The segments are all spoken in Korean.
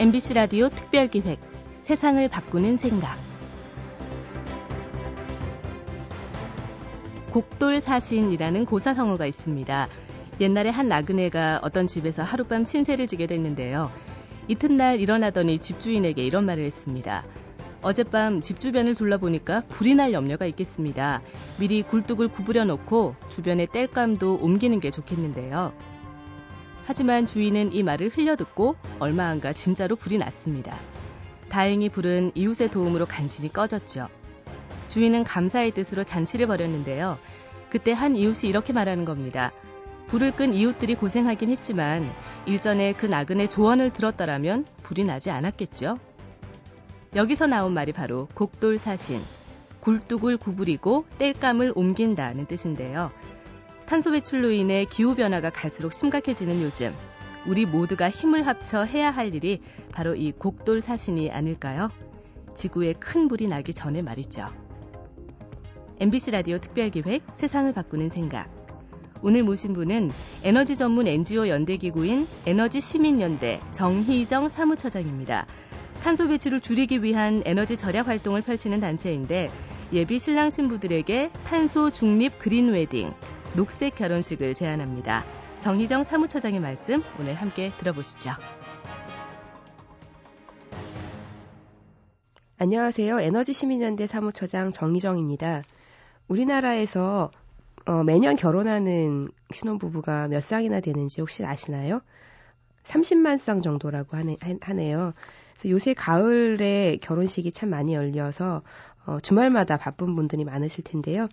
MBC 라디오 특별기획 세상을 바꾸는 생각 곡돌사신이라는 고사성어가 있습니다. 옛날에 한 나그네가 어떤 집에서 하룻밤 신세를 지게 됐는데요. 이튿날 일어나더니 집주인에게 이런 말을 했습니다. 어젯밤 집 주변을 둘러보니까 불이 날 염려가 있겠습니다. 미리 굴뚝을 구부려 놓고 주변에 땔감도 옮기는 게 좋겠는데요. 하지만 주인은 이 말을 흘려듣고 얼마 안가 진짜로 불이 났습니다. 다행히 불은 이웃의 도움으로 간신히 꺼졌죠. 주인은 감사의 뜻으로 잔치를 벌였는데요. 그때 한 이웃이 이렇게 말하는 겁니다. 불을 끈 이웃들이 고생하긴 했지만 일전에 그 나그네 조언을 들었더라면 불이 나지 않았겠죠. 여기서 나온 말이 바로 곡돌사신, 굴뚝을 구부리고 땔감을 옮긴다는 뜻인데요. 탄소 배출로 인해 기후 변화가 갈수록 심각해지는 요즘, 우리 모두가 힘을 합쳐 해야 할 일이 바로 이 곡돌 사신이 아닐까요? 지구에 큰 불이 나기 전에 말이죠. MBC 라디오 특별기획 세상을 바꾸는 생각. 오늘 모신 분은 에너지 전문 NGO 연대기구인 에너지 시민연대 정희정 사무처장입니다. 탄소 배출을 줄이기 위한 에너지 절약 활동을 펼치는 단체인데 예비 신랑 신부들에게 탄소 중립 그린 웨딩, 녹색 결혼식을 제안합니다. 정희정 사무처장의 말씀 오늘 함께 들어보시죠. 안녕하세요. 에너지 시민연대 사무처장 정희정입니다. 우리나라에서 어, 매년 결혼하는 신혼부부가 몇 쌍이나 되는지 혹시 아시나요? 30만 쌍 정도라고 하네, 하네요. 그래서 요새 가을에 결혼식이 참 많이 열려서 어, 주말마다 바쁜 분들이 많으실 텐데요.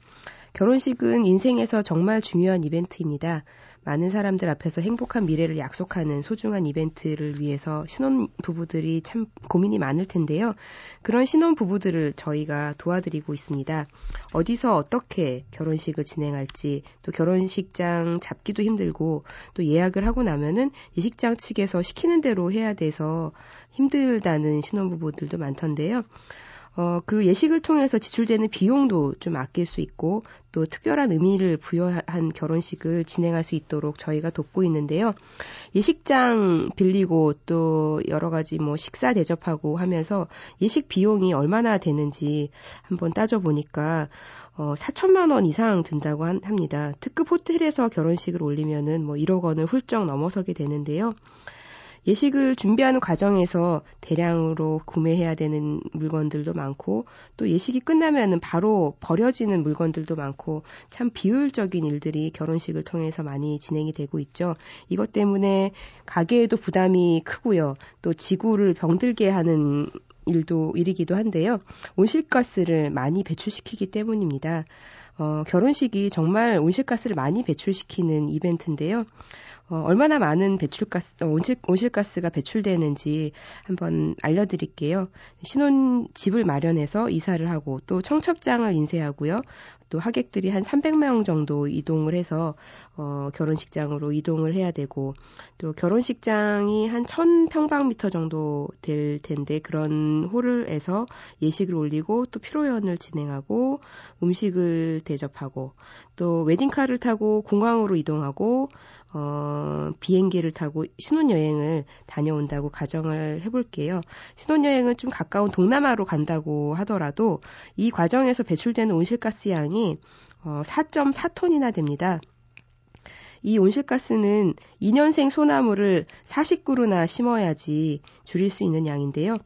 결혼식은 인생에서 정말 중요한 이벤트입니다. 많은 사람들 앞에서 행복한 미래를 약속하는 소중한 이벤트를 위해서 신혼 부부들이 참 고민이 많을 텐데요. 그런 신혼 부부들을 저희가 도와드리고 있습니다. 어디서 어떻게 결혼식을 진행할지 또 결혼식장 잡기도 힘들고 또 예약을 하고 나면은 예식장 측에서 시키는 대로 해야 돼서 힘들다는 신혼 부부들도 많던데요. 어, 그 예식을 통해서 지출되는 비용도 좀 아낄 수 있고 또 특별한 의미를 부여한 결혼식을 진행할 수 있도록 저희가 돕고 있는데요. 예식장 빌리고 또 여러 가지 뭐 식사 대접하고 하면서 예식 비용이 얼마나 되는지 한번 따져보니까 어, 4천만 원 이상 든다고 한, 합니다. 특급 호텔에서 결혼식을 올리면은 뭐 1억 원을 훌쩍 넘어서게 되는데요. 예식을 준비하는 과정에서 대량으로 구매해야 되는 물건들도 많고 또 예식이 끝나면은 바로 버려지는 물건들도 많고 참 비효율적인 일들이 결혼식을 통해서 많이 진행이 되고 있죠. 이것 때문에 가게에도 부담이 크고요. 또 지구를 병들게 하는 일도 일이기도 한데요. 온실가스를 많이 배출시키기 때문입니다. 어, 결혼식이 정말 온실가스를 많이 배출시키는 이벤트인데요. 어, 얼마나 많은 배출가스, 어, 온실, 온실가스가 배출되는지 한번 알려드릴게요. 신혼 집을 마련해서 이사를 하고 또 청첩장을 인쇄하고요. 또 하객들이 한 300명 정도 이동을 해서 어, 결혼식장으로 이동을 해야 되고 또 결혼식장이 한 1000평방미터 정도 될 텐데 그런 홀을해서 예식을 올리고 또 피로연을 진행하고 음식을 대접하고 또 웨딩카를 타고 공항으로 이동하고 어, 비행기를 타고 신혼여행을 다녀온다고 가정을 해볼게요. 신혼여행은 좀 가까운 동남아로 간다고 하더라도 이 과정에서 배출되는 온실가스 양이 어, 4.4톤이나 됩니다. 이 온실가스는 2년생 소나무를 40그루나 심어야지 줄일 수 있는 양인데요.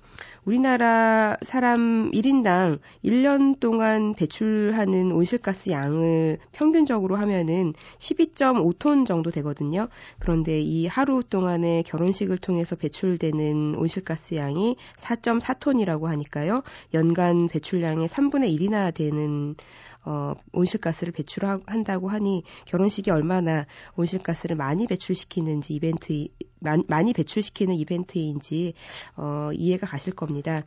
우리나라 사람 1인당 1년 동안 배출하는 온실가스 양을 평균적으로 하면은 12.5톤 정도 되거든요. 그런데 이 하루 동안의 결혼식을 통해서 배출되는 온실가스 양이 4.4톤이라고 하니까요. 연간 배출량의 3분의 1이나 되는 어, 온실가스를 배출한다고 하니 결혼식이 얼마나 온실가스를 많이 배출시키는지 이벤트 많이 배출시키는 이벤트인지 어, 이해가 가실 겁니다.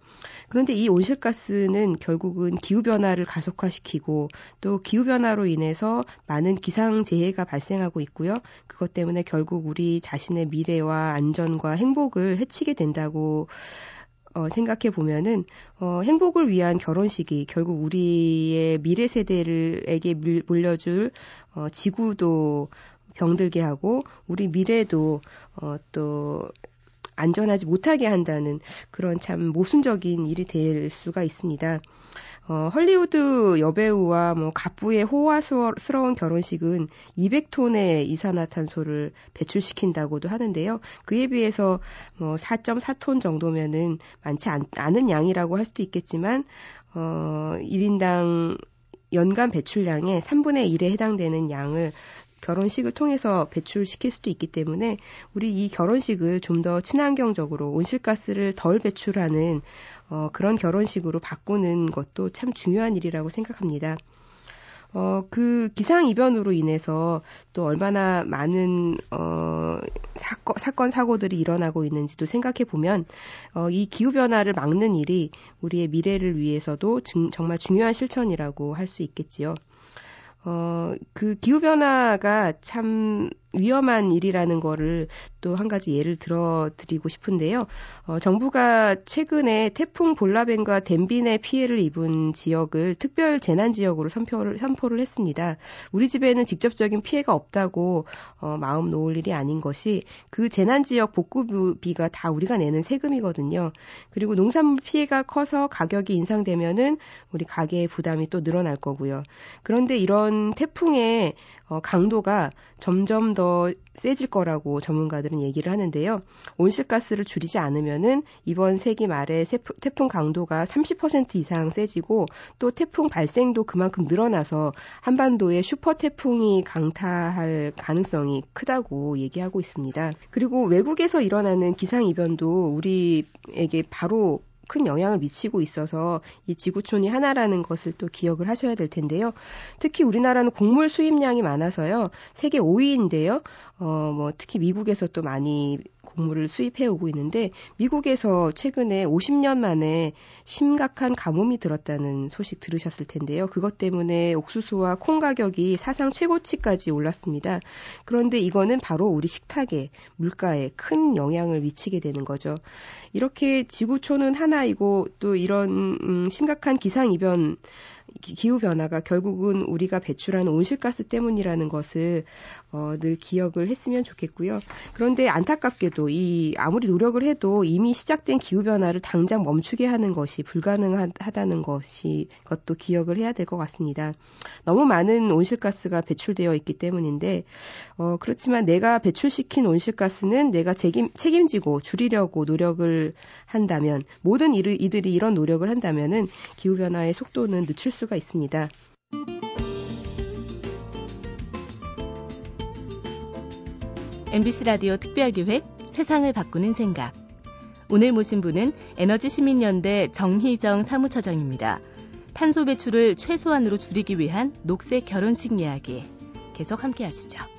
그런데 이 온실가스는 결국은 기후 변화를 가속화시키고 또 기후 변화로 인해서 많은 기상 재해가 발생하고 있고요. 그것 때문에 결국 우리 자신의 미래와 안전과 행복을 해치게 된다고 어, 생각해 보면은 어, 행복을 위한 결혼식이 결국 우리의 미래 세대를에게 물려줄 어, 지구도 병들게 하고 우리 미래도 어, 또 안전하지 못하게 한다는 그런 참 모순적인 일이 될 수가 있습니다. 어, 헐리우드 여배우와 뭐 갑부의 호화스러운 결혼식은 200톤의 이산화탄소를 배출시킨다고도 하는데요. 그에 비해서 뭐 4.4톤 정도면은 많지 않, 않은 양이라고 할 수도 있겠지만 어, 1인당 연간 배출량의 3분의 1에 해당되는 양을 결혼식을 통해서 배출시킬 수도 있기 때문에 우리 이 결혼식을 좀 더 친환경적으로 온실가스를 덜 배출하는 어, 그런 결혼식으로 바꾸는 것도 참 중요한 일이라고 생각합니다. 어, 그 기상 이변으로 인해서 또 얼마나 많은, 어, 사건, 사건, 사고들이 일어나고 있는지도 생각해 보면, 어, 이 기후 변화를 막는 일이 우리의 미래를 위해서도 중, 정말 중요한 실천이라고 할 수 있겠지요. 어, 그 기후변화가 참 위험한 일이라는 거를 또 한 가지 예를 들어 드리고 싶은데요. 어, 정부가 최근에 태풍 볼라벤과 덴빈의 피해를 입은 지역을 특별 재난 지역으로 선포를, 선포를 했습니다. 우리 집에는 직접적인 피해가 없다고 어, 마음 놓을 일이 아닌 것이 그 재난 지역 복구비가 다 우리가 내는 세금이거든요. 그리고 농산물 피해가 커서 가격이 인상되면은 우리 가게의 부담이 또 늘어날 거고요. 그런데 이런 태풍의 어, 강도가 점점 더 세질 거라고 전문가들은 얘기를 하는데요. 온실가스를 줄이지 않으면은 이번 세기 말에 태풍 강도가 30% 이상 세지고 또 태풍 발생도 그만큼 늘어나서 한반도에 슈퍼 태풍이 강타할 가능성이 크다고 얘기하고 있습니다. 그리고 외국에서 일어나는 기상 이변도 우리에게 바로 큰 영향을 미치고 있어서 이 지구촌이 하나라는 것을 또 기억을 하셔야 될 텐데요. 특히 우리나라는 곡물 수입량이 많아서요. 세계 5위인데요. 어, 뭐 특히 미국에서 또 많이 곡물을 수입해 오고 있는데 미국에서 최근에 50년 만에 심각한 가뭄이 들었다는 소식 들으셨을 텐데요. 그것 때문에 옥수수와 콩 가격이 사상 최고치까지 올랐습니다. 그런데 이거는 바로 우리 식탁에 물가에 큰 영향을 미치게 되는 거죠. 이렇게 지구촌은 하나이고 또 이런 음, 심각한 기상 이변 기후 변화가 결국은 우리가 배출하는 온실가스 때문이라는 것을 어, 늘 기억을 했으면 좋겠고요. 그런데 안타깝게도 이 아무리 노력을 해도 이미 시작된 기후 변화를 당장 멈추게 하는 것이 불가능하다는 것이 것도 기억을 해야 될 것 같습니다. 너무 많은 온실가스가 배출되어 있기 때문인데 어, 그렇지만 내가 배출시킨 온실가스는 내가 책임 책임지고 줄이려고 노력을 한다면 모든 이들이 이런 노력을 한다면은 기후 변화의 속도는 늦출 수가 있습니다. MBC 라디오 특별기획 세상을 바꾸는 생각. 오늘 모신 분은 에너지시민연대 정희정 사무처장입니다. 탄소 배출을 최소한으로 줄이기 위한 녹색 결혼식 이야기. 계속 함께 하시죠.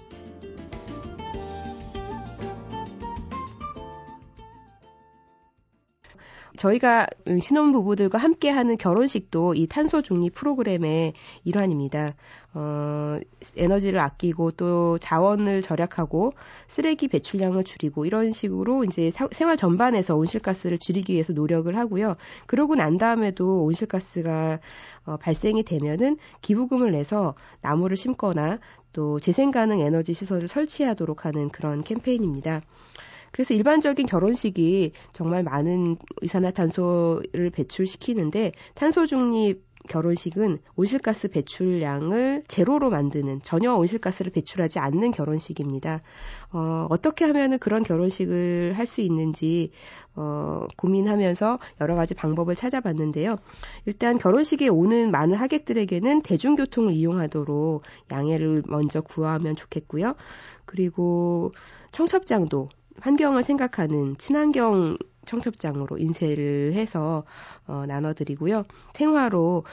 저희가 신혼부부들과 함께하는 결혼식도 이 탄소 중립 프로그램의 일환입니다. 어, 에너지를 아끼고 또 자원을 절약하고 쓰레기 배출량을 줄이고 이런 식으로 이제 사, 생활 전반에서 온실가스를 줄이기 위해서 노력을 하고요. 그러고 난 다음에도 온실가스가 어, 발생이 되면은 기부금을 내서 나무를 심거나 또 재생 가능 에너지 시설을 설치하도록 하는 그런 캠페인입니다. 그래서 일반적인 결혼식이 정말 많은 이산화탄소를 배출시키는데 탄소 중립 결혼식은 온실가스 배출량을 제로로 만드는 전혀 온실가스를 배출하지 않는 결혼식입니다. 어, 어떻게 하면은 그런 결혼식을 할 수 있는지 어, 고민하면서 여러 가지 방법을 찾아봤는데요. 일단 결혼식에 오는 많은 하객들에게는 대중교통을 이용하도록 양해를 먼저 구하면 좋겠고요. 그리고 청첩장도 환경을 생각하는 친환경 청첩장으로 인쇄를 해서 어, 나눠드리고요. 생화로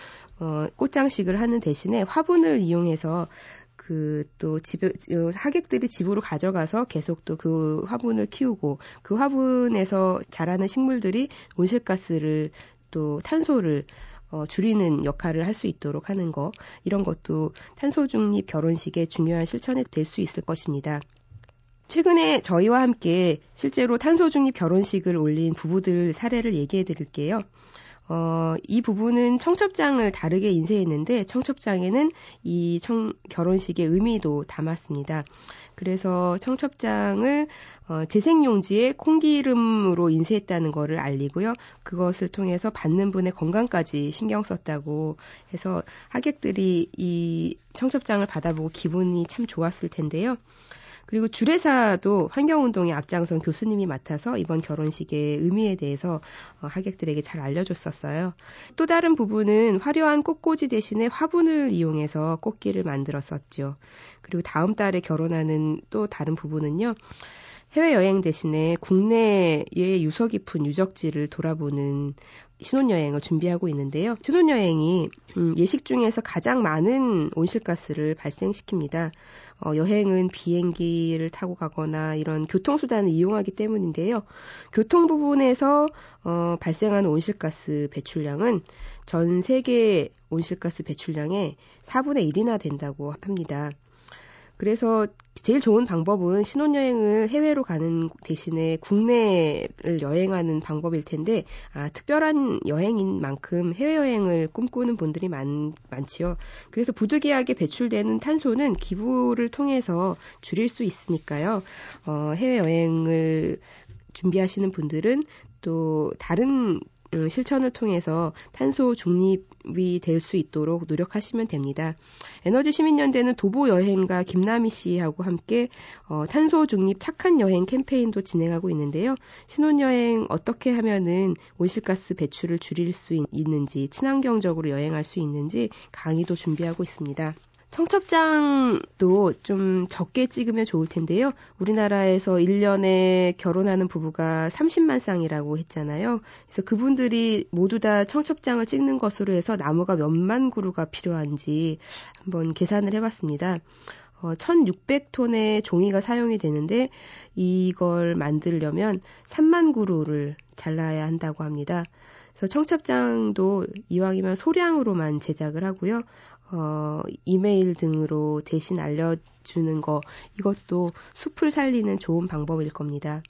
어, 꽃장식을 하는 대신에 화분을 이용해서 그또 집에 어, 하객들이 집으로 가져가서 계속 또 그 화분을 키우고 그 화분에서 자라는 식물들이 온실가스를 또 탄소를 어, 줄이는 역할을 할 수 있도록 하는 거 이런 것도 탄소 중립 결혼식의 중요한 실천이 될 수 있을 것입니다. 최근에 저희와 함께 실제로 탄소 중립 결혼식을 올린 부부들 사례를 얘기해 드릴게요. 어, 이 부분은 청첩장을 다르게 인쇄했는데 청첩장에는 이 청, 결혼식의 의미도 담았습니다. 그래서 청첩장을 어, 재생용지에 콩기름으로 인쇄했다는 것을 알리고요. 그것을 통해서 받는 분의 건강까지 신경 썼다고 해서 하객들이 이 청첩장을 받아보고 기분이 참 좋았을 텐데요. 그리고 주례사도 환경운동에 앞장선 교수님이 맡아서 이번 결혼식의 의미에 대해서 어, 하객들에게 잘 알려줬었어요. 또 다른 부분은 화려한 꽃꽂이 대신에 화분을 이용해서 꽃길을 만들었었죠. 그리고 다음 달에 결혼하는 또 다른 부분은요. 해외여행 대신에 국내의 유서 깊은 유적지를 돌아보는 신혼여행을 준비하고 있는데요. 신혼여행이 음, 예식 중에서 가장 많은 온실가스를 발생시킵니다. 어, 여행은 비행기를 타고 가거나 이런 교통수단을 이용하기 때문인데요. 교통 부분에서 어, 발생하는 온실가스 배출량은 전 세계 온실가스 배출량의 4분의 1이나 된다고 합니다. 그래서 제일 좋은 방법은 신혼여행을 해외로 가는 대신에 국내를 여행하는 방법일 텐데, 아, 특별한 여행인 만큼 해외여행을 꿈꾸는 분들이 많, 많지요. 그래서 부득이하게 배출되는 탄소는 기부를 통해서 줄일 수 있으니까요. 어, 해외여행을 준비하시는 분들은 또 다른 어, 실천을 통해서 탄소 중립이 될 수 있도록 노력하시면 됩니다. 에너지 시민연대는 도보 여행가 김남희 씨하고 함께 어, 탄소 중립 착한 여행 캠페인도 진행하고 있는데요. 신혼여행 어떻게 하면은 온실가스 배출을 줄일 수 있는지 친환경적으로 여행할 수 있는지 강의도 준비하고 있습니다. 청첩장도 좀 적게 찍으면 좋을 텐데요. 우리나라에서 1년에 결혼하는 부부가 30만 쌍이라고 했잖아요. 그래서 그분들이 모두 다 청첩장을 찍는 것으로 해서 나무가 몇만 그루가 필요한지 한번 계산을 해봤습니다. 어, 1600톤의 종이가 사용이 되는데 이걸 만들려면 3만 그루를 잘라야 한다고 합니다. 그래서 청첩장도 이왕이면 소량으로만 제작을 하고요. 어, 이메일 등으로 대신 알려주는 거, 이것도 숲을 살리는 좋은 방법일 겁니다.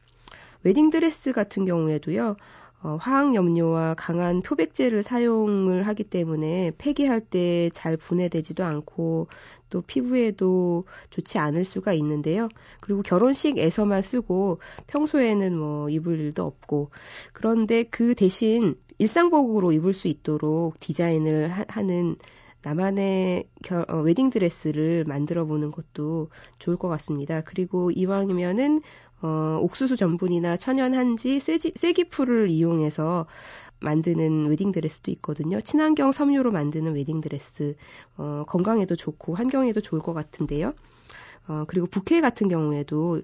웨딩드레스 같은 경우에도요, 어, 화학 염료와 강한 표백제를 사용을 하기 때문에 폐기할 때 잘 분해되지도 않고 또 피부에도 좋지 않을 수가 있는데요. 그리고 결혼식에서만 쓰고 평소에는 뭐 입을 일도 없고 그런데 그 대신 일상복으로 입을 수 있도록 디자인을 하, 하는 나만의 결, 어, 웨딩 드레스를 만들어 보는 것도 좋을 것 같습니다. 그리고 이왕이면은 어, 옥수수 전분이나 천연 한지, 쇠지, 쇠기풀을 이용해서 만드는 웨딩 드레스도 있거든요. 친환경 섬유로 만드는 웨딩 드레스 어, 건강에도 좋고 환경에도 좋을 것 같은데요. 어, 그리고 부케 같은 경우에도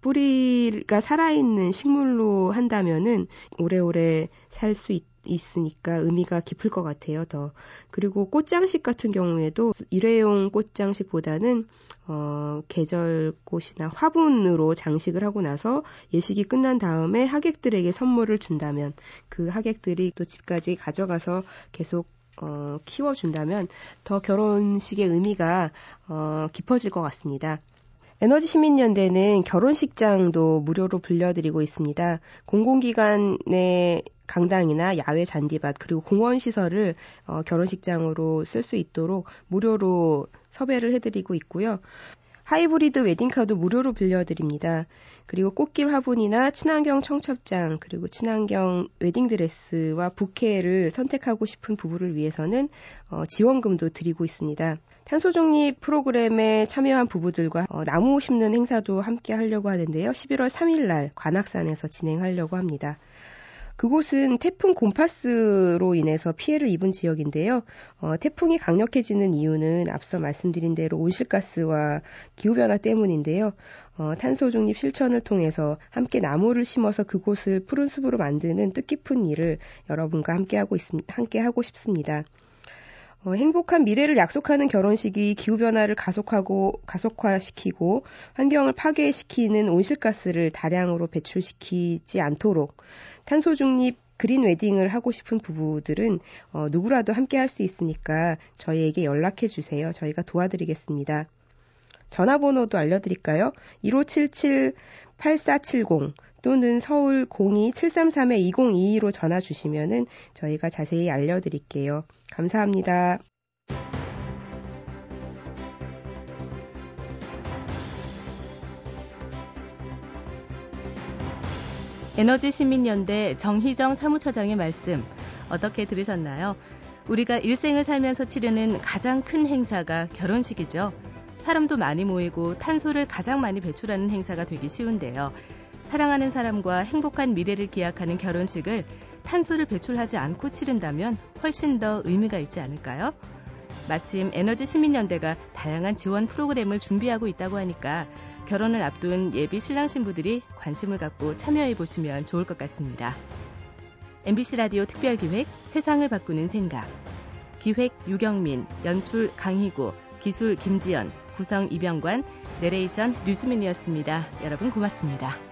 뿌리가 살아있는 식물로 한다면은 오래오래 살 수 있 으니까 의미가 깊을 것 같아요, 더. 그리고 꽃장식 같은 경우에도 일회용 꽃장식보다는 어, 계절 꽃이나 화분으로 장식을 하고 나서 예식이 끝난 다음에 하객들에게 선물을 준다면 그 하객들이 또 집까지 가져가서 계속 어, 키워준다면 더 결혼식의 의미가 어, 깊어질 것 같습니다. 에너지 시민연대는 결혼식장도 무료로 불려드리고 있습니다. 공공기관의 강당이나 야외 잔디밭 그리고 공원 시설을 어, 결혼식장으로 쓸 수 있도록 무료로 섭외를 해드리고 있고요. 하이브리드 웨딩카도 무료로 빌려드립니다. 그리고 꽃길 화분이나 친환경 청첩장, 그리고 친환경 웨딩드레스와 부케를 선택하고 싶은 부부를 위해서는 어, 지원금도 드리고 있습니다. 탄소 중립 프로그램에 참여한 부부들과 어, 나무 심는 행사도 함께 하려고 하는데요. 11월 3일 날 관악산에서 진행하려고 합니다. 그곳은 태풍 곰파스로 인해서 피해를 입은 지역인데요. 어, 태풍이 강력해지는 이유는 앞서 말씀드린 대로 온실가스와 기후변화 때문인데요. 어, 탄소 중립 실천을 통해서 함께 나무를 심어서 그곳을 푸른 숲으로 만드는 뜻깊은 일을 여러분과 함께 하고 있, 함께 하고 싶습니다. 어, 행복한 미래를 약속하는 결혼식이 기후변화를 가속하고, 가속화시키고 환경을 파괴시키는 온실가스를 다량으로 배출시키지 않도록 탄소 중립 그린 웨딩을 하고 싶은 부부들은 어, 누구라도 함께 할 수 있으니까 저희에게 연락해 주세요. 저희가 도와드리겠습니다. 전화번호도 알려드릴까요? 1577-8470 또는 서울 02-733-2022로 전화 주시면은 저희가 자세히 알려드릴게요. 감사합니다. 에너지 시민연대 정희정 사무처장의 말씀 어떻게 들으셨나요? 우리가 일생을 살면서 치르는 가장 큰 행사가 결혼식이죠. 사람도 많이 모이고 탄소를 가장 많이 배출하는 행사가 되기 쉬운데요. 사랑하는 사람과 행복한 미래를 기약하는 결혼식을 탄소를 배출하지 않고 치른다면 훨씬 더 의미가 있지 않을까요? 마침 에너지 시민연대가 다양한 지원 프로그램을 준비하고 있다고 하니까 결혼을 앞둔 예비 신랑 신부들이 관심을 갖고 참여해 보시면 좋을 것 같습니다. MBC 라디오 특별기획 세상을 바꾸는 생각 기획 유경민, 연출 강희구, 기술 김지연, 구성 이병관, 내레이션 류수민이었습니다. 여러분 고맙습니다.